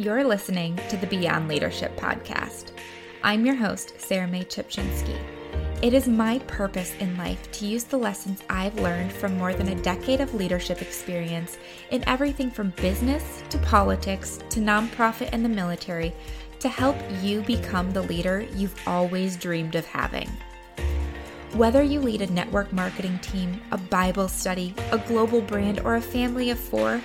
You're listening to the Beyond Leadership podcast. I'm your host, Sarah Mae Chipchinsky. It is my purpose in life to use the lessons I've learned from more than a decade of leadership experience in everything from business to politics to nonprofit and the military to help you become the leader you've always dreamed of having. Whether you lead a network marketing team, a Bible study, a global brand, or a family of four,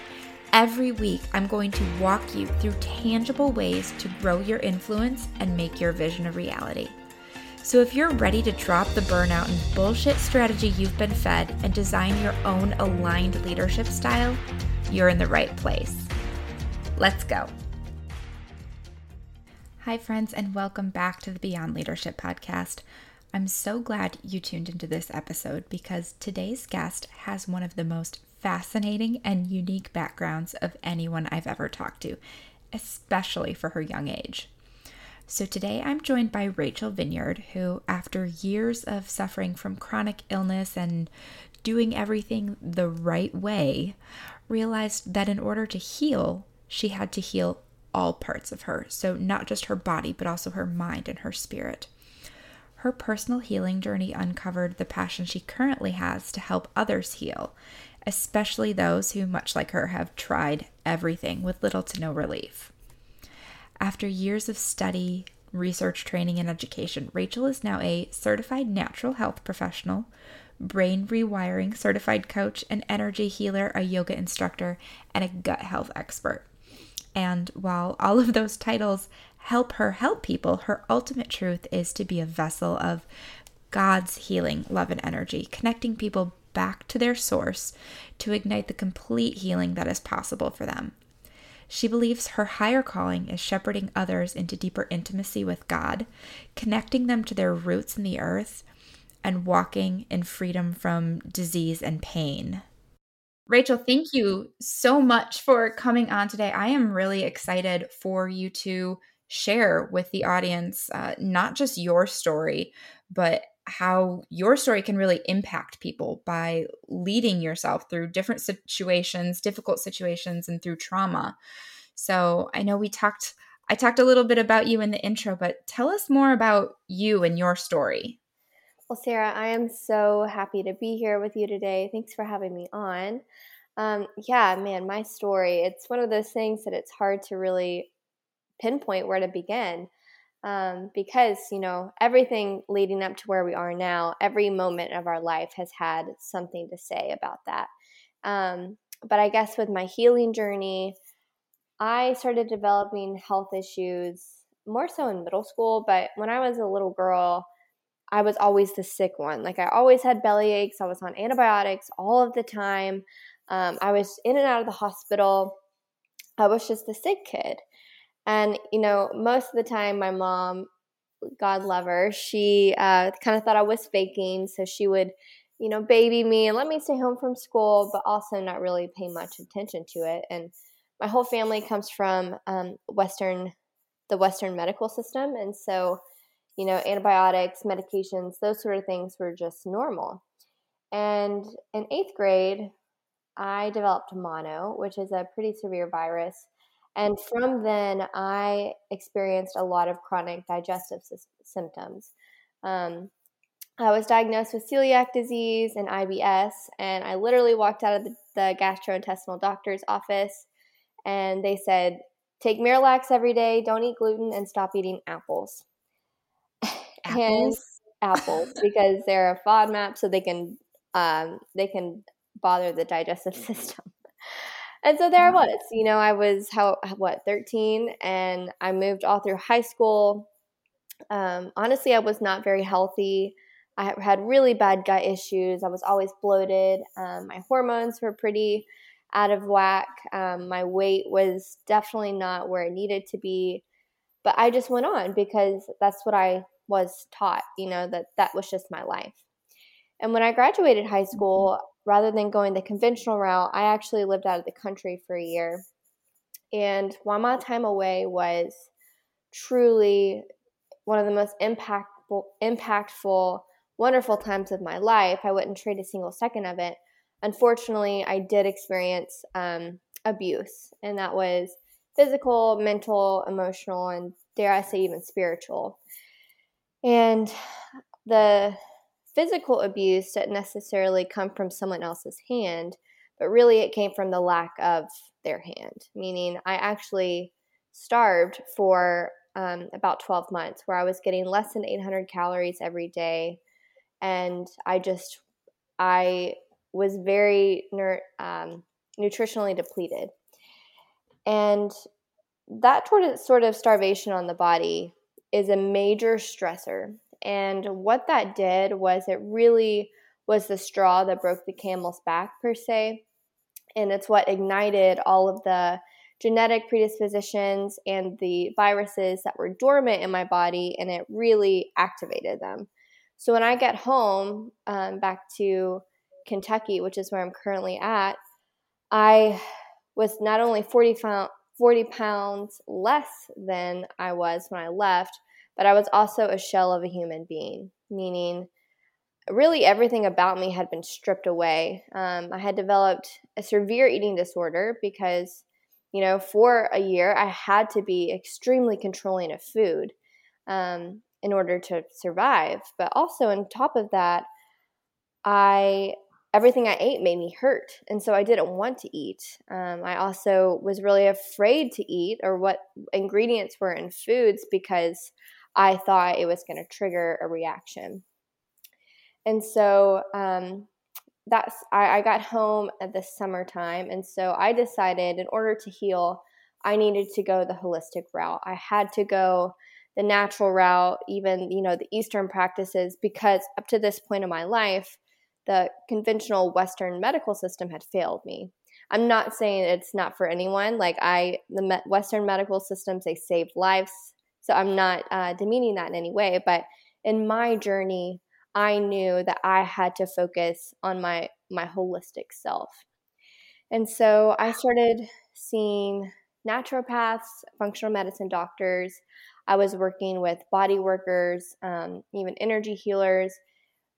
every week I'm going to walk you through tangible ways to grow your influence and make your vision a reality. So, if you're ready to drop the burnout and bullshit strategy you've been fed and design your own aligned leadership style, you're in the right place. Let's go. Hi, friends, and welcome back to the Beyond Leadership Podcast. I'm so glad you tuned into this episode because today's guest has one of the most fascinating and unique backgrounds of anyone I've ever talked to, especially for her young age. So today I'm joined by Rachel Vineyard, who, after years of suffering from chronic illness and doing everything the right way, realized that in order to heal, she had to heal all parts of her. So, not just her body, but also her mind and her spirit. Her personal healing journey uncovered the passion she currently has to help others heal, especially those who, much like her, have tried everything with little to no relief. After years of study, research, training, and education, Rachel is now a certified natural health professional, brain rewiring certified coach, an energy healer, a yoga instructor, and a gut health expert. And while all of those titles help her help people, her ultimate truth is to be a vessel of God's healing, love, and energy, connecting people back to their source to ignite the complete healing that is possible for them. She believes her higher calling is shepherding others into deeper intimacy with God, connecting them to their roots in the earth, and walking in freedom from disease and pain. Rachel, thank you so much for coming on today. I am really excited for you to share with the audience uh, not just your story, but how your story can really impact people by leading yourself through different situations, difficult situations, and through trauma. So I know we talked, I talked a little bit about you in the intro, but tell us more about you and your story. Well, Sarah, I am so happy to be here with you today. Thanks for having me on. Um, yeah, man, my story, it's one of those things that it's hard to really pinpoint where to begin um, because you know everything leading up to where we are now every moment of our life has had something to say about that. Um, but i guess with my healing journey i started developing health issues more so in middle school but when i was a little girl i was always the sick one. Like i always had belly aches. I was on antibiotics all of the time. Um, i was in and out of the hospital. I was just the sick kid and, you know, most of the time, my mom, God love her, she uh, kind of thought I was faking. So she would, you know, baby me and let me stay home from school, but also not really pay much attention to it. And my whole family comes from um, Western, the Western medical system. And so, you know, antibiotics, medications, those sort of things were just normal. And in eighth grade, I developed mono, which is a pretty severe virus and from then, I experienced a lot of chronic digestive sy- symptoms. Um, I was diagnosed with celiac disease and IBS, and I literally walked out of the, the gastrointestinal doctor's office, and they said, "Take Miralax every day, don't eat gluten, and stop eating apples." Apples, and apples, because they're a FODMAP, so they can um, they can bother the digestive system. And so there I was. You know, I was how what 13, and I moved all through high school. Um, honestly, I was not very healthy. I had really bad gut issues. I was always bloated. Um, my hormones were pretty out of whack. Um, my weight was definitely not where it needed to be. But I just went on because that's what I was taught. You know that that was just my life. And when I graduated high mm-hmm. school, rather than going the conventional route, I actually lived out of the country for a year. And while my time away was truly one of the most impactful, impactful, wonderful times of my life, I wouldn't trade a single second of it. Unfortunately, I did experience um, abuse, and that was physical, mental, emotional, and dare I say even spiritual. And the physical abuse didn't necessarily come from someone else's hand, but really it came from the lack of their hand, meaning I actually starved for um, about 12 months where I was getting less than 800 calories every day. And I just, I was very um, nutritionally depleted. And that sort of starvation on the body is a major stressor. And what that did was it really was the straw that broke the camel's back, per se. And it's what ignited all of the genetic predispositions and the viruses that were dormant in my body, and it really activated them. So when I get home um, back to Kentucky, which is where I'm currently at, I was not only 40, 40 pounds less than I was when I left, but I was also a shell of a human being, meaning really everything about me had been stripped away. Um, I had developed a severe eating disorder because, you know, for a year I had to be extremely controlling of food um, in order to survive. But also, on top of that, I everything I ate made me hurt, and so I didn't want to eat. Um, I also was really afraid to eat or what ingredients were in foods because I thought it was going to trigger a reaction. And so um, that's I, I got home at the summertime, and so I decided in order to heal, I needed to go the holistic route. I had to go the natural route, even you know the Eastern practices, because up to this point in my life, the conventional Western medical system had failed me. I'm not saying it's not for anyone. Like I, the Western medical systems, they saved lives. So I'm not uh, demeaning that in any way. But in my journey, I knew that I had to focus on my my holistic self. And so I started seeing naturopaths, functional medicine doctors. I was working with body workers, um, even energy healers,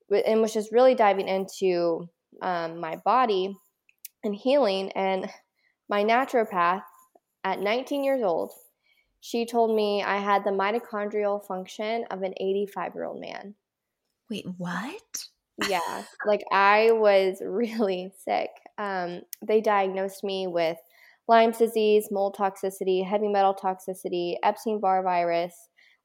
and was just really diving into um, my body and healing. And my naturopath at 19 years old, she told me I had the mitochondrial function of an 85 year old man. Wait, what? yeah, like I was really sick. Um, they diagnosed me with Lyme's disease, mold toxicity, heavy metal toxicity, Epstein Barr virus,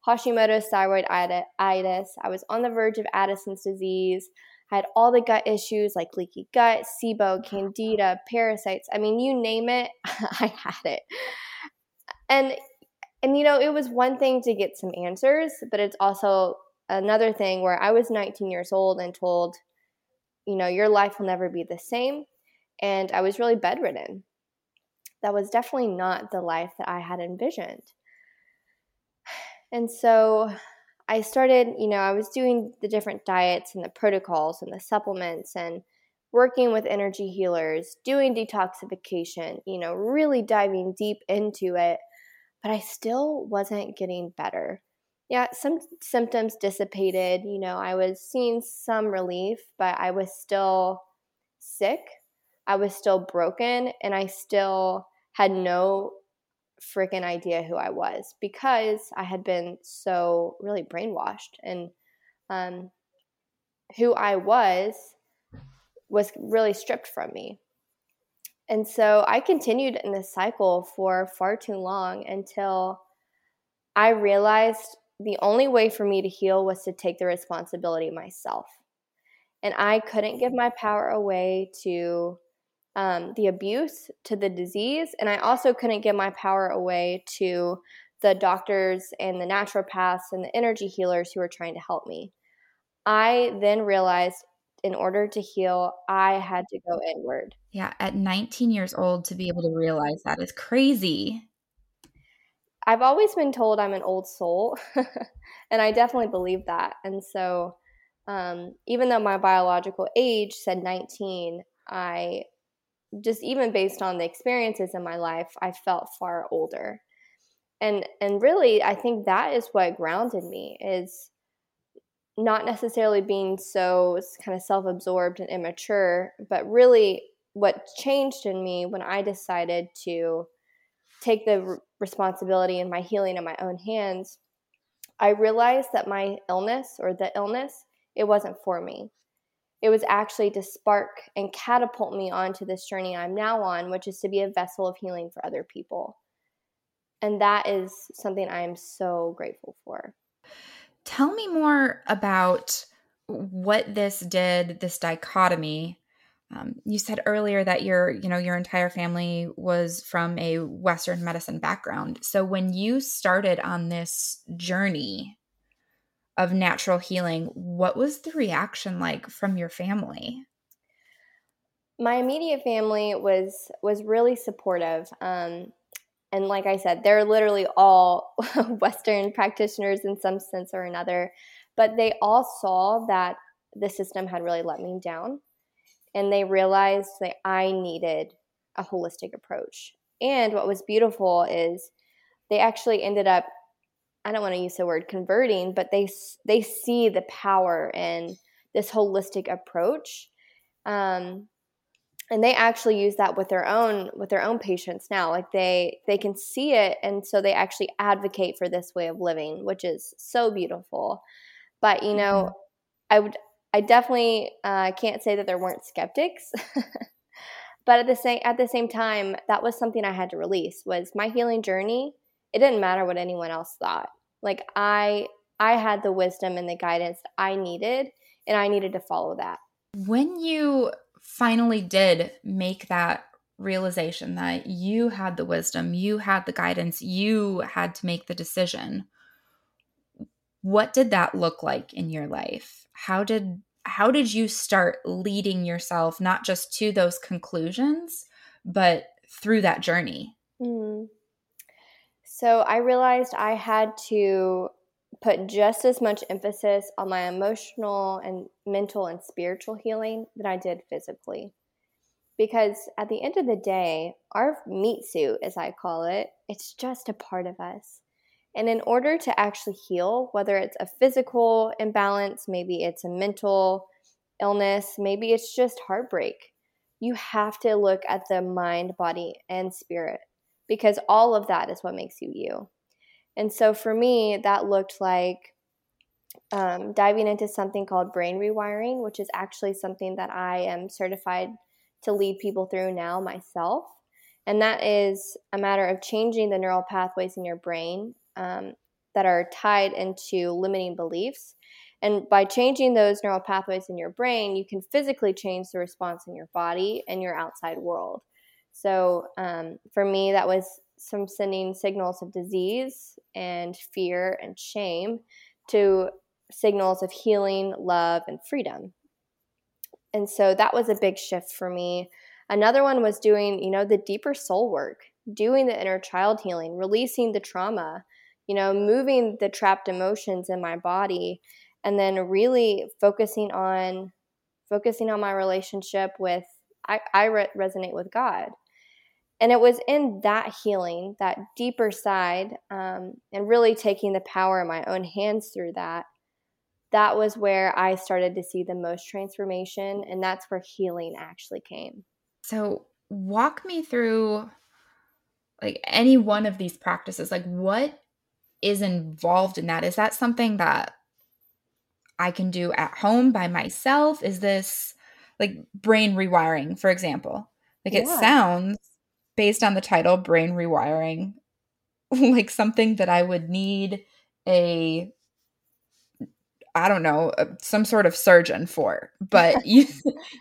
Hashimoto's thyroiditis. I was on the verge of Addison's disease. I had all the gut issues like leaky gut, SIBO, candida, parasites. I mean, you name it, I had it. And and you know, it was one thing to get some answers, but it's also another thing where I was 19 years old and told, you know, your life will never be the same. And I was really bedridden. That was definitely not the life that I had envisioned. And so I started, you know, I was doing the different diets and the protocols and the supplements and working with energy healers, doing detoxification, you know, really diving deep into it. But I still wasn't getting better yeah, some symptoms dissipated. You know, I was seeing some relief, but I was still sick. I was still broken, and I still had no freaking idea who I was because I had been so really brainwashed. And um, who I was was really stripped from me. And so I continued in this cycle for far too long until I realized the only way for me to heal was to take the responsibility myself. And I couldn't give my power away to um, the abuse, to the disease, and I also couldn't give my power away to the doctors and the naturopaths and the energy healers who were trying to help me. I then realized in order to heal, I had to go inward. Yeah, at 19 years old, to be able to realize that is crazy. I've always been told I'm an old soul, and I definitely believe that. And so, um, even though my biological age said 19, I just even based on the experiences in my life, I felt far older. And and really, I think that is what grounded me is not necessarily being so kind of self-absorbed and immature, but really what changed in me when I decided to take the responsibility and my healing in my own hands, I realized that my illness or the illness, it wasn't for me. It was actually to spark and catapult me onto this journey I'm now on, which is to be a vessel of healing for other people. And that is something I am so grateful for. Tell me more about what this did, this dichotomy. Um, you said earlier that your, you know, your entire family was from a Western medicine background. So when you started on this journey of natural healing, what was the reaction like from your family? My immediate family was was really supportive. Um, and like I said, they're literally all Western practitioners in some sense or another, but they all saw that the system had really let me down. And they realized that I needed a holistic approach. And what was beautiful is they actually ended up I don't want to use the word converting, but they they see the power in this holistic approach. Um, and they actually use that with their own with their own patients now. Like they they can see it and so they actually advocate for this way of living which is so beautiful. But you know mm-hmm. i would i definitely uh, can't say that there weren't skeptics. But at the same at the same time that was something i had to release was my healing journey. It didn't matter what anyone else thought. Like i i had the wisdom and the guidance i needed and i needed to follow that. When you finally did make that realization that you had the wisdom, you had the guidance, you had to make the decision. What did that look like in your life? How did how did you start leading yourself not just to those conclusions, but through that journey? Mm. So I realized I had to put just as much emphasis on my emotional and mental and spiritual healing than I did physically. Because at the end of the day, our meat suit, as I call it, it's just a part of us. And in order to actually heal, whether it's a physical imbalance, maybe it's a mental illness, maybe it's just heartbreak, you have to look at the mind, body, and spirit because all of that is what makes you you. And so for me, that looked like um, diving into something called brain rewiring, which is actually something that I am certified to lead people through now myself. And that is a matter of changing the neural pathways in your brain um, that are tied into limiting beliefs. And by changing those neural pathways in your brain, you can physically change the response in your body and your outside world. So um, for me, that was some sending signals of disease and fear and shame to signals of healing, love, and freedom. And so that was a big shift for me. Another one was doing, you know, the deeper soul work, doing the inner child healing, releasing the trauma, you know, moving the trapped emotions in my body, and then really focusing on focusing on my relationship with I, I re- resonate with God and it was in that healing, that deeper side, um, and really taking the power in my own hands through that, that was where I started to see the most transformation. And that's where healing actually came. So, walk me through like any one of these practices. Like, what is involved in that? Is that something that I can do at home by myself? Is this like brain rewiring, for example? Like, yeah. it sounds based on the title brain rewiring. Like something that i would need a i don't know some sort of surgeon for. But you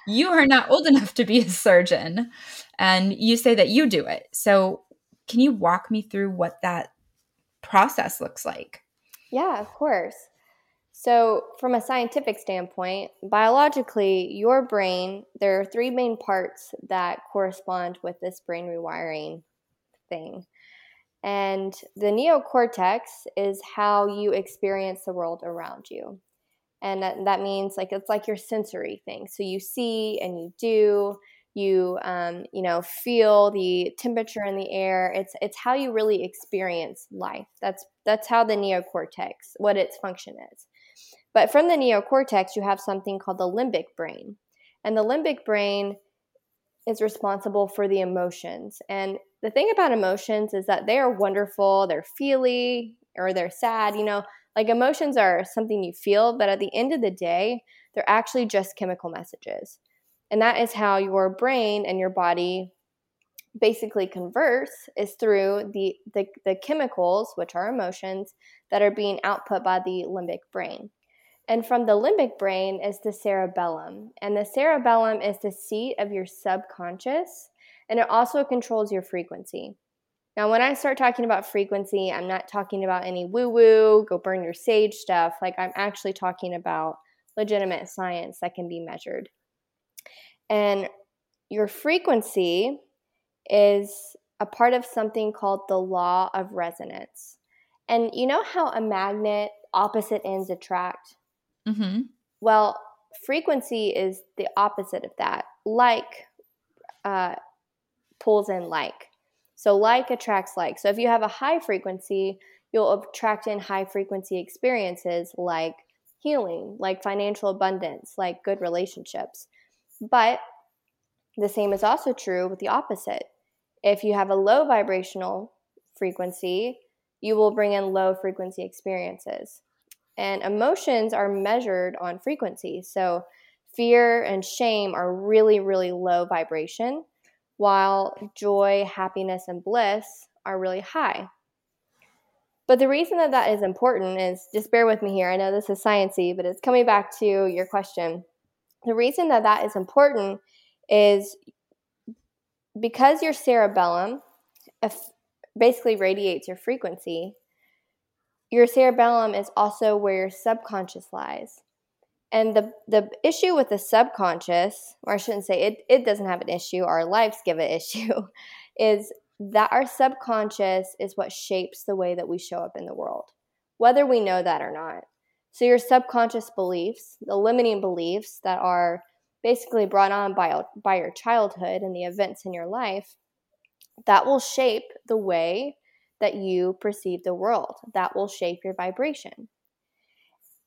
you are not old enough to be a surgeon and you say that you do it. So can you walk me through what that process looks like? Yeah of course so, from a scientific standpoint, biologically, your brain, there are three main parts that correspond with this brain rewiring thing. And the neocortex is how you experience the world around you. And that, that means like it's like your sensory thing. So you see and you do, you um, you know feel the temperature in the air it's it's how you really experience life that's that's how the neocortex what its function is but from the neocortex, you have something called the limbic brain. And the limbic brain is responsible for the emotions. And the thing about emotions is that they are wonderful, they're feely, or they're sad. You know, like emotions are something you feel, but at the end of the day, they're actually just chemical messages. And that is how your brain and your body basically converse is through the, the, the chemicals, which are emotions, that are being output by the limbic brain. And from the limbic brain is the cerebellum. And the cerebellum is the seat of your subconscious, and it also controls your frequency. Now, when I start talking about frequency, I'm not talking about any woo woo, go burn your sage stuff. Like, I'm actually talking about legitimate science that can be measured. And your frequency is a part of something called the law of resonance. And you know how a magnet opposite ends attract? Mm-hmm. Well, frequency is the opposite of that. Like uh, pulls in like. So, like attracts like. So, if you have a high frequency, you'll attract in high frequency experiences like healing, like financial abundance, like good relationships. But the same is also true with the opposite. If you have a low vibrational frequency, you will bring in low frequency experiences. And emotions are measured on frequency. So, fear and shame are really, really low vibration while joy, happiness, and bliss are really high. But the reason that that is important is just bear with me here. I know this is sciency, but it's coming back to your question. The reason that that is important is because your cerebellum basically radiates your frequency. Your cerebellum is also where your subconscious lies. And the the issue with the subconscious, or I shouldn't say it, it doesn't have an issue, our lives give an issue, is that our subconscious is what shapes the way that we show up in the world, whether we know that or not. So your subconscious beliefs, the limiting beliefs that are basically brought on by, by your childhood and the events in your life, that will shape the way that you perceive the world. That will shape your vibration.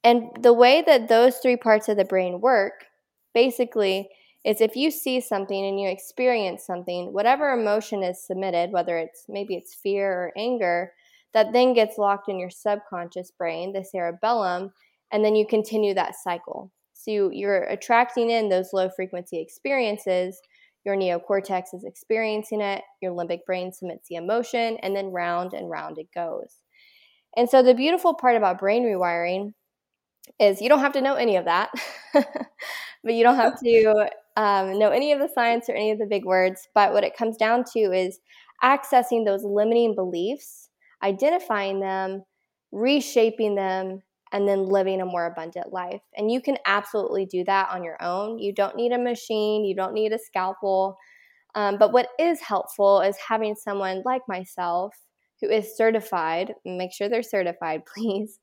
And the way that those three parts of the brain work basically is if you see something and you experience something, whatever emotion is submitted, whether it's maybe it's fear or anger, that then gets locked in your subconscious brain, the cerebellum, and then you continue that cycle. So you, are attracting in those low frequency experiences. Your neocortex is experiencing it, your limbic brain submits the emotion, and then round and round it goes. And so the beautiful part about brain rewiring is you don't have to know any of that, but you don't have to um, know any of the science or any of the big words. But what it comes down to is accessing those limiting beliefs, identifying them, reshaping them, and then living a more abundant life. And you can absolutely do that on your own. You don't need a machine, you don't need a scalpel. Um, but what is helpful is having someone like myself who is certified, make sure they're certified, please,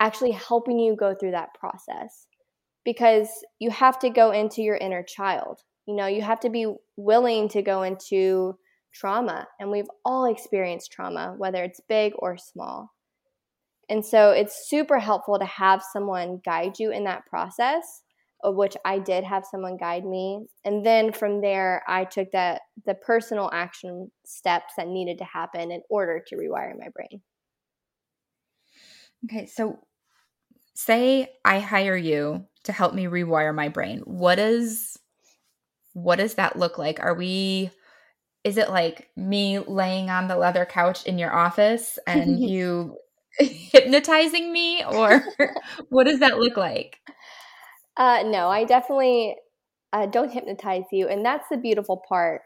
actually helping you go through that process because you have to go into your inner child. You know, you have to be willing to go into trauma, and we've all experienced trauma, whether it's big or small. And so it's super helpful to have someone guide you in that process, of which I did have someone guide me. And then from there, I took that the personal action steps that needed to happen in order to rewire my brain. Okay, so say I hire you to help me rewire my brain. What is what does that look like? Are we is it like me laying on the leather couch in your office and you hypnotizing me or what does that look like? Uh, no, I definitely uh, don't hypnotize you. And that's the beautiful part.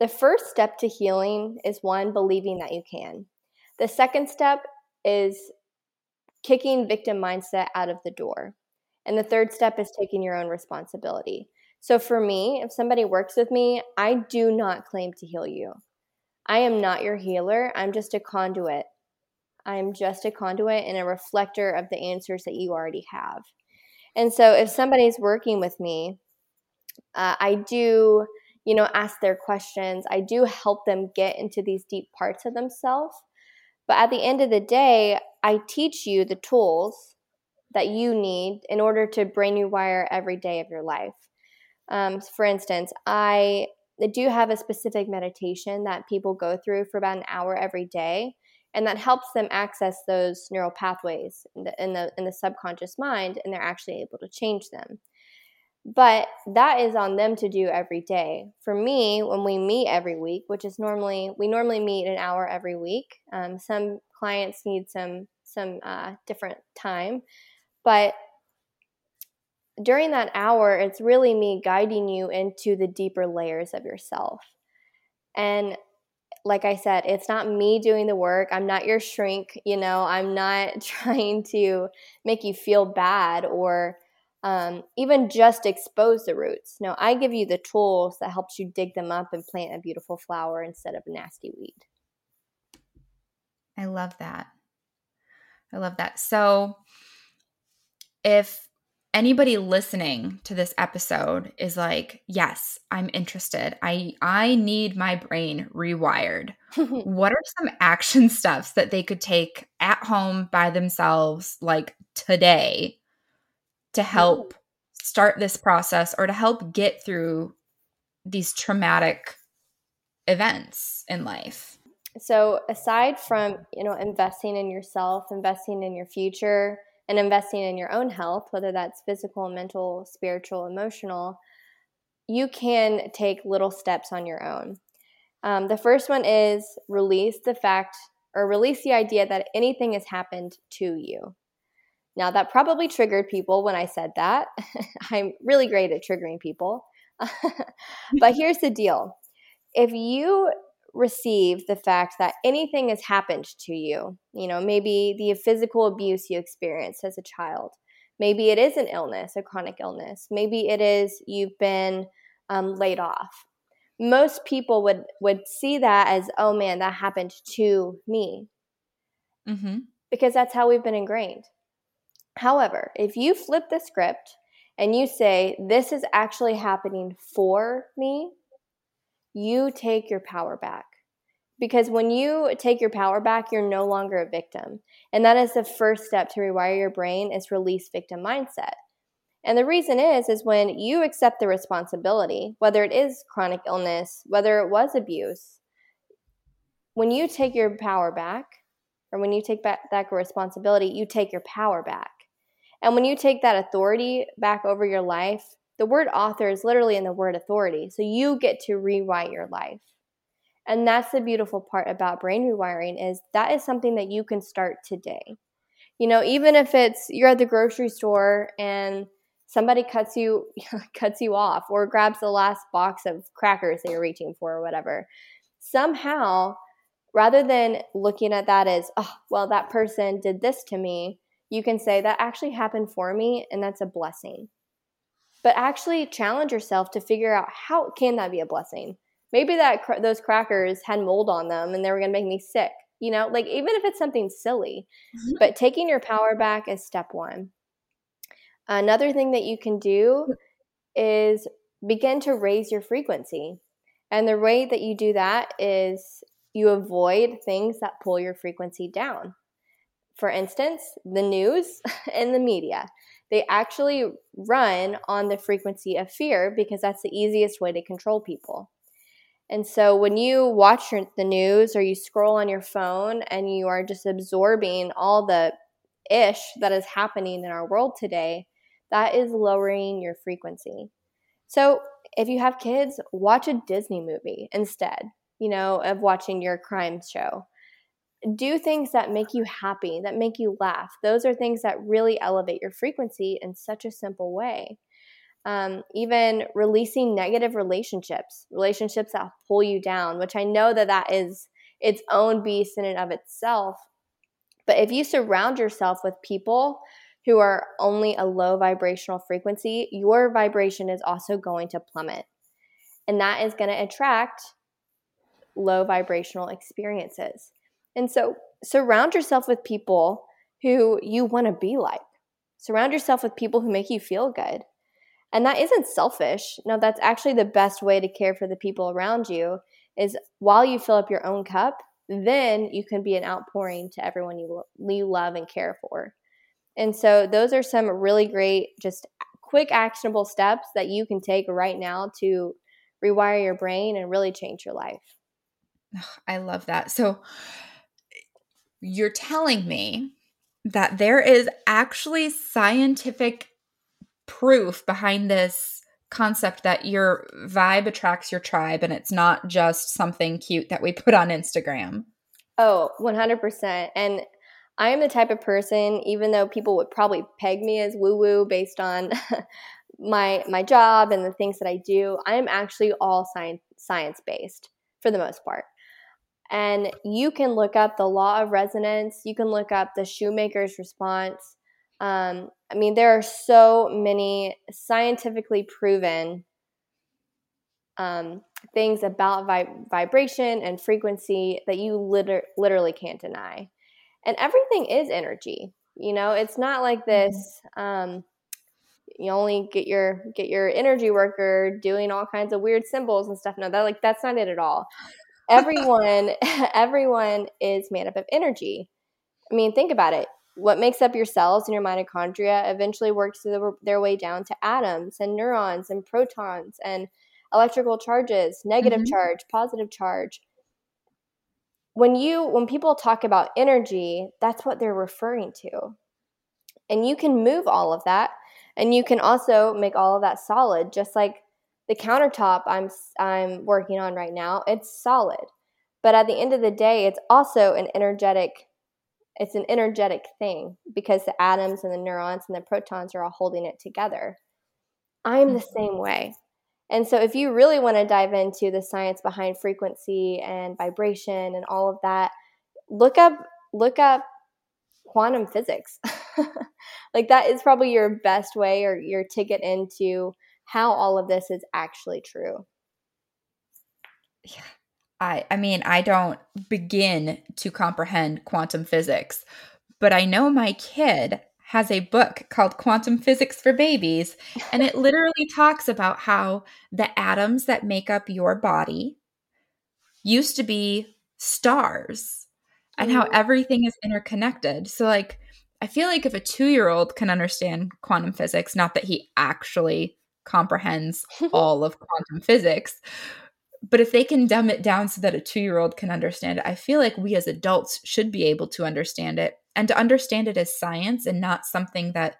The first step to healing is one, believing that you can. The second step is kicking victim mindset out of the door. And the third step is taking your own responsibility. So for me, if somebody works with me, I do not claim to heal you. I am not your healer. I'm just a conduit I'm just a conduit and a reflector of the answers that you already have. And so if somebody's working with me, uh, I do, you know, ask their questions. I do help them get into these deep parts of themselves. But at the end of the day, I teach you the tools that you need in order to brain rewire every day of your life. Um, for instance, I do have a specific meditation that people go through for about an hour every day and that helps them access those neural pathways in the, in the in the subconscious mind and they're actually able to change them. But that is on them to do every day. For me when we meet every week which is normally we normally meet an hour every week um, some clients need some some uh, different time. But during that hour it's really me guiding you into the deeper layers of yourself. And like I said, it's not me doing the work. I'm not your shrink. You know, I'm not trying to make you feel bad or um, even just expose the roots. No, I give you the tools that helps you dig them up and plant a beautiful flower instead of a nasty weed. I love that. I love that. So, if anybody listening to this episode is like, "Yes, I'm interested. I I need my brain rewired." what are some action steps that they could take at home by themselves like today to help start this process or to help get through these traumatic events in life? So, aside from, you know, investing in yourself, investing in your future, and investing in your own health, whether that's physical, mental, spiritual, emotional, you can take little steps on your own. Um, the first one is release the fact or release the idea that anything has happened to you. Now, that probably triggered people when I said that. I'm really great at triggering people. but here's the deal if you receive the fact that anything has happened to you. You know, maybe the physical abuse you experienced as a child. Maybe it is an illness, a chronic illness. Maybe it is you've been um, laid off. Most people would would see that as, oh man, that happened to me, mm-hmm. because that's how we've been ingrained. However, if you flip the script and you say, this is actually happening for me, you take your power back. Because when you take your power back, you're no longer a victim. And that is the first step to rewire your brain is release victim mindset. And the reason is is when you accept the responsibility, whether it is chronic illness, whether it was abuse, when you take your power back or when you take back that responsibility, you take your power back. And when you take that authority back over your life, the word author is literally in the word authority. So you get to rewrite your life. And that's the beautiful part about brain rewiring is that is something that you can start today. You know, even if it's you're at the grocery store and somebody cuts you cuts you off or grabs the last box of crackers that you're reaching for or whatever. Somehow, rather than looking at that as, oh, well, that person did this to me, you can say that actually happened for me and that's a blessing but actually challenge yourself to figure out how can that be a blessing? Maybe that cr- those crackers had mold on them and they were going to make me sick you know? Like even if it's something silly mm-hmm. but taking your power back is step one. Another thing that you can do is begin to raise your frequency and the way that you do that is you avoid things that pull your frequency down. For instance the news and the media they actually run on the frequency of fear because that's the easiest way to control people. And so when you watch the news or you scroll on your phone and you are just absorbing all the ish that is happening in our world today, that is lowering your frequency. So if you have kids, watch a Disney movie instead, you know, of watching your crime show do things that make you happy, that make you laugh. Those are things that really elevate your frequency in such a simple way. Um, even releasing negative relationships, relationships that pull you down, which I know that that is its own beast in and of itself. But if you surround yourself with people who are only a low vibrational frequency, your vibration is also going to plummet. And that is going to attract low vibrational experiences. And so surround yourself with people who you want to be like. Surround yourself with people who make you feel good. And that isn't selfish. No, that's actually the best way to care for the people around you is while you fill up your own cup, then you can be an outpouring to everyone you, you love and care for. And so those are some really great just quick actionable steps that you can take right now to rewire your brain and really change your life. I love that. So you're telling me that there is actually scientific proof behind this concept that your vibe attracts your tribe and it's not just something cute that we put on Instagram. Oh, 100%. And I am the type of person, even though people would probably peg me as woo woo based on my my job and the things that I do, I am actually all science science based for the most part. And you can look up the law of resonance. You can look up the shoemaker's response. Um, I mean, there are so many scientifically proven um, things about vi- vibration and frequency that you liter- literally can't deny. And everything is energy. You know, it's not like mm-hmm. this. Um, you only get your get your energy worker doing all kinds of weird symbols and stuff. No, that like that's not it at all. Everyone, everyone is made up of energy. I mean, think about it. What makes up your cells and your mitochondria eventually works their way down to atoms and neurons and protons and electrical charges, negative mm-hmm. charge, positive charge. When you when people talk about energy, that's what they're referring to. And you can move all of that and you can also make all of that solid just like the countertop I'm I'm working on right now, it's solid. But at the end of the day, it's also an energetic it's an energetic thing because the atoms and the neurons and the protons are all holding it together. I'm the mm-hmm. same way. And so if you really want to dive into the science behind frequency and vibration and all of that, look up look up quantum physics. like that is probably your best way or your ticket into how all of this is actually true. Yeah. I I mean, I don't begin to comprehend quantum physics, but I know my kid has a book called Quantum Physics for Babies, and it literally talks about how the atoms that make up your body used to be stars and how mm. everything is interconnected. So, like, I feel like if a two year old can understand quantum physics, not that he actually comprehends all of quantum physics, but if they can dumb it down so that a two year old can understand it, I feel like we as adults should be able to understand it and to understand it as science and not something that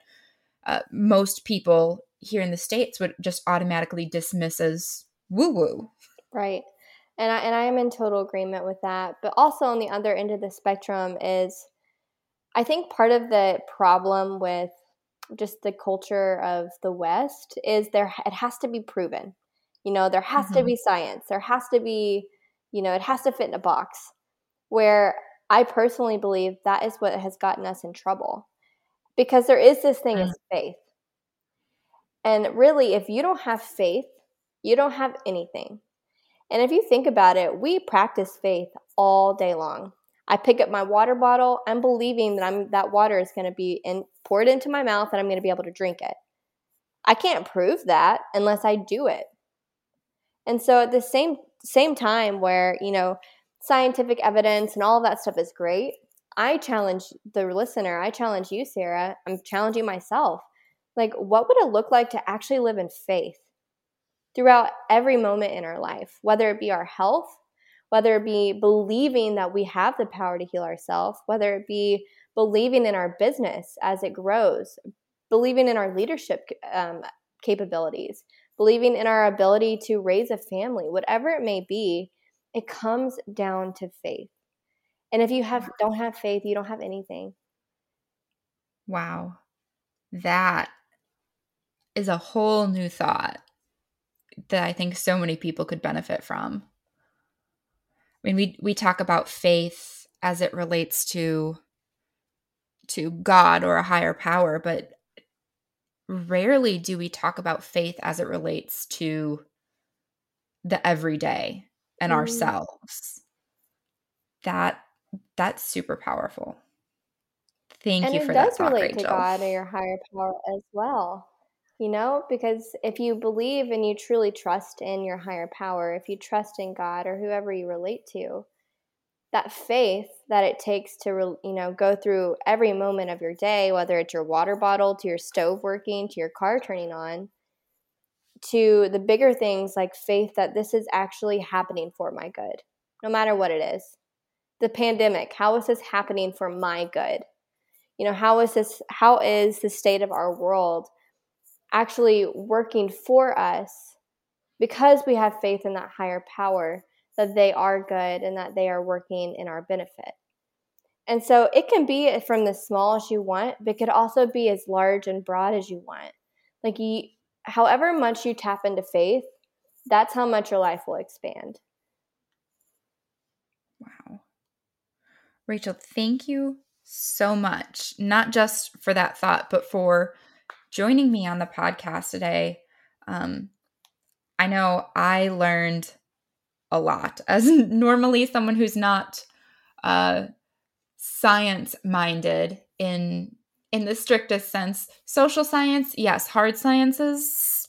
uh, most people here in the States would just automatically dismiss as woo woo. Right. And I, and I am in total agreement with that. But also on the other end of the spectrum is I think part of the problem with just the culture of the West is there it has to be proven. You know, there has mm-hmm. to be science. There has to be, you know, it has to fit in a box. Where I personally believe that is what has gotten us in trouble. Because there is this thing mm-hmm. as faith. And really, if you don't have faith, you don't have anything. And if you think about it, we practice faith all day long. I pick up my water bottle, I'm believing that I'm that water is going to be in, poured into my mouth and I'm going to be able to drink it. I can't prove that unless I do it. And so at the same same time where, you know, scientific evidence and all that stuff is great, I challenge the listener, I challenge you, Sarah, I'm challenging myself. Like what would it look like to actually live in faith throughout every moment in our life, whether it be our health, whether it be believing that we have the power to heal ourselves, whether it be believing in our business as it grows, believing in our leadership um, capabilities, believing in our ability to raise a family, whatever it may be, it comes down to faith. And if you have don't have faith, you don't have anything. Wow. That is a whole new thought that I think so many people could benefit from. I mean, we we talk about faith as it relates to to God or a higher power, but rarely do we talk about faith as it relates to the everyday and mm. ourselves. That that's super powerful. Thank and you for that. And It does relate Rachel. to God or your higher power as well. You know, because if you believe and you truly trust in your higher power, if you trust in God or whoever you relate to, that faith that it takes to you know go through every moment of your day whether it's your water bottle to your stove working to your car turning on to the bigger things like faith that this is actually happening for my good, no matter what it is. The pandemic, how is this happening for my good? You know, how is this, how is the state of our world actually working for us because we have faith in that higher power that they are good and that they are working in our benefit. And so it can be from the small as you want, but it could also be as large and broad as you want. Like you, however much you tap into faith, that's how much your life will expand. Wow. Rachel, thank you so much, not just for that thought, but for joining me on the podcast today. Um, I know I learned a lot as normally someone who's not uh, science minded in in the strictest sense. Social science, yes, hard sciences,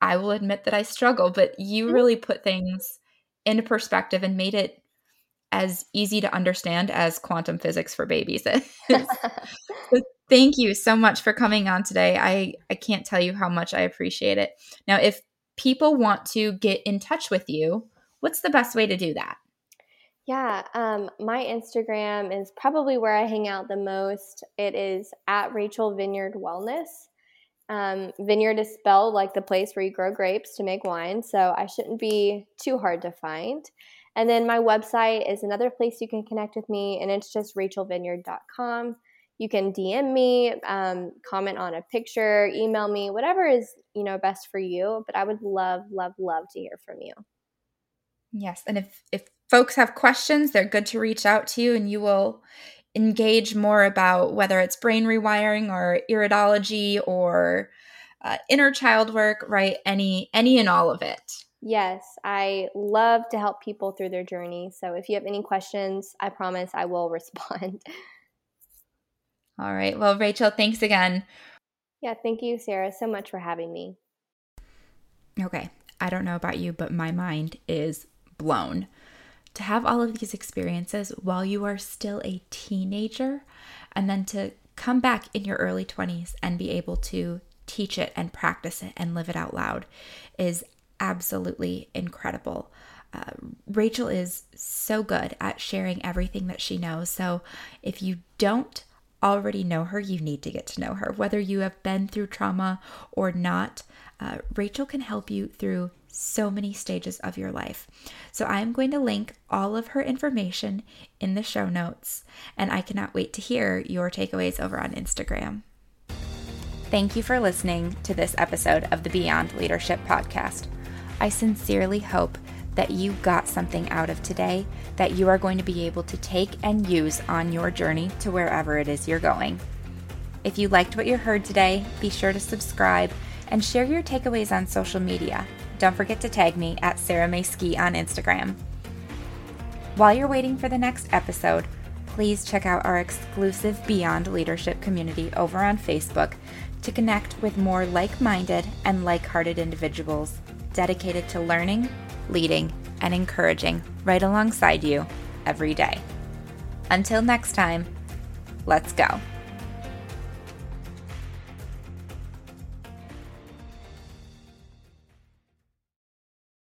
I will admit that I struggle, but you mm-hmm. really put things into perspective and made it as easy to understand as quantum physics for babies so thank you so much for coming on today. I, I can't tell you how much I appreciate it. Now, if people want to get in touch with you, what's the best way to do that? Yeah, um, my Instagram is probably where I hang out the most. It is at Rachel Vineyard Wellness. Um, vineyard is spelled like the place where you grow grapes to make wine, so I shouldn't be too hard to find. And then my website is another place you can connect with me, and it's just rachelvineyard.com. You can DM me, um, comment on a picture, email me, whatever is you know best for you. But I would love, love, love to hear from you. Yes, and if if folks have questions, they're good to reach out to you, and you will engage more about whether it's brain rewiring or iridology or uh, inner child work, right? Any any and all of it. Yes, I love to help people through their journey. So if you have any questions, I promise I will respond. All right. Well, Rachel, thanks again. Yeah, thank you, Sarah, so much for having me. Okay. I don't know about you, but my mind is blown. To have all of these experiences while you are still a teenager, and then to come back in your early 20s and be able to teach it and practice it and live it out loud is absolutely incredible. Uh, Rachel is so good at sharing everything that she knows. So if you don't already know her, you need to get to know her. Whether you have been through trauma or not, uh, Rachel can help you through so many stages of your life. So I'm going to link all of her information in the show notes, and I cannot wait to hear your takeaways over on Instagram. Thank you for listening to this episode of the Beyond Leadership Podcast. I sincerely hope that you got something out of today that you are going to be able to take and use on your journey to wherever it is you're going. If you liked what you heard today, be sure to subscribe and share your takeaways on social media. Don't forget to tag me at Sarah May Ski on Instagram. While you're waiting for the next episode, please check out our exclusive Beyond Leadership community over on Facebook to connect with more like minded and like hearted individuals dedicated to learning, leading, and encouraging right alongside you every day. Until next time, let's go.